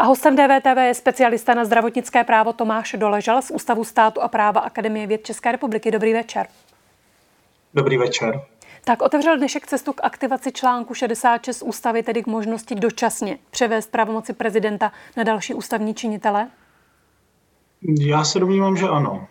A hostem DVTV je specialista na zdravotnické právo Tomáš Doležal z Ústavu státu a práva Akademie věd České republiky. Dobrý večer. Dobrý večer. Tak otevřel dnešek cestu k aktivaci článku 66 ústavy, tedy k možnosti dočasně převést pravomoci prezidenta na další ústavní činitele? Já se domnívám, že ano.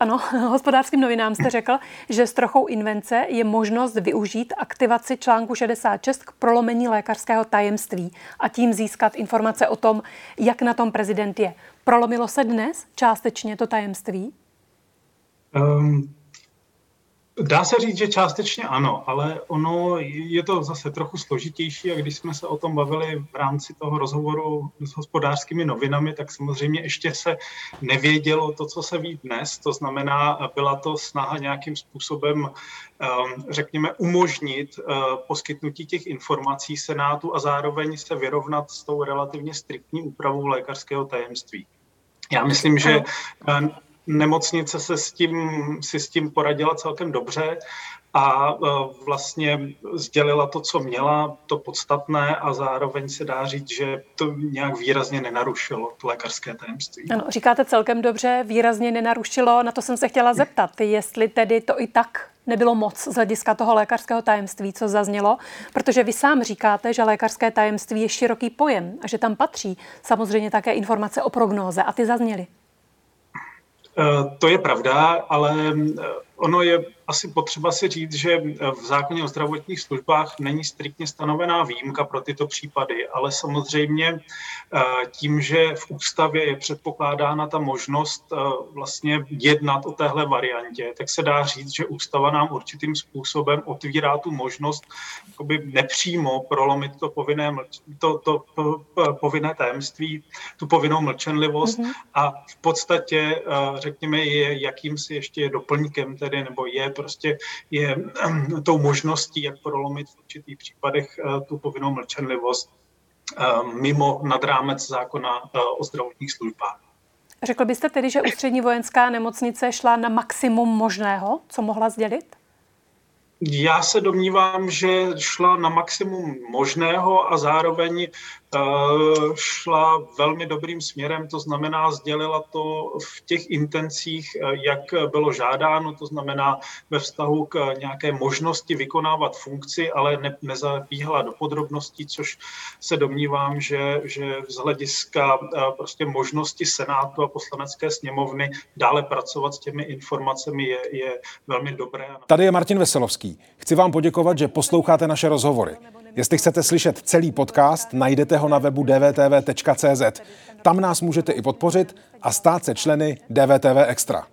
Ano, hospodářským novinám jste řekl, že s trochou invence je možnost využít aktivaci článku 66 k prolomení lékařského tajemství a tím získat informace o tom, jak na tom prezident je. Prolomilo se dnes částečně to tajemství? Um, Dá se říct, že částečně ano, ale ono je to zase trochu složitější a když jsme se o tom bavili v rámci toho rozhovoru s hospodářskými novinami, tak samozřejmě ještě se nevědělo to, co se ví dnes. To znamená, byla to snaha nějakým způsobem, ehm, řekněme, umožnit eh, poskytnutí těch informací Senátu a zároveň se vyrovnat s tou relativně striktní úpravou lékařského tajemství. Já myslím, že nemocnice se s tím, si s tím poradila celkem dobře a e, vlastně sdělila to, co měla, to podstatné a zároveň se dá říct, že to nějak výrazně nenarušilo to lékařské tajemství. Ano, říkáte celkem dobře, výrazně nenarušilo, na to jsem se chtěla zeptat, jestli tedy to i tak nebylo moc z hlediska toho lékařského tajemství, co zaznělo, protože vy sám říkáte, že lékařské tajemství je široký pojem a že tam patří samozřejmě také informace o prognóze a ty zazněly. Eh, to je pravda, ale eh, ono je asi potřeba si říct, že v zákoně o zdravotních službách není striktně stanovená výjimka pro tyto případy, ale samozřejmě eh, tím, že v ústavě je předpokládána ta možnost eh, vlastně jednat o téhle variantě, tak se dá říct, že ústava nám určitým způsobem otvírá tu možnost nepřímo prolomit to povinné, to, to, to povinné tajemství, tu povinnou mlčenlivost mm-hmm. a v podstatě, eh, řekněme, je jakýmsi ještě doplňkem tedy, nebo je prostě je ehm, tou možností, jak prolomit v určitých případech eh, tu povinnou mlčenlivost ehm, mimo nad rámec zákona eh, o zdravotních službách. Řekl byste tedy, že ústřední vojenská nemocnice šla na maximum možného, co mohla sdělit? Já se domnívám, že šla na maximum možného a zároveň Eh, šla velmi dobrým směrem, to znamená, sdělila to v těch intencích, eh, jak bylo žádáno, to znamená ve vztahu k nějaké možnosti vykonávat funkci, ale ne, nezabíhala do podrobností, což se domnívám, že, že z hlediska eh, prostě možnosti Senátu a poslanecké sněmovny dále pracovat s těmi informacemi je, je velmi dobré. Tady je Martin Veselovský. Chci vám poděkovat, že posloucháte naše rozhovory. Jestli chcete slyšet celý podcast, najdete ho na webu dvtv.cz. Tam nás můžete i podpořit a stát se členy DVTV Extra.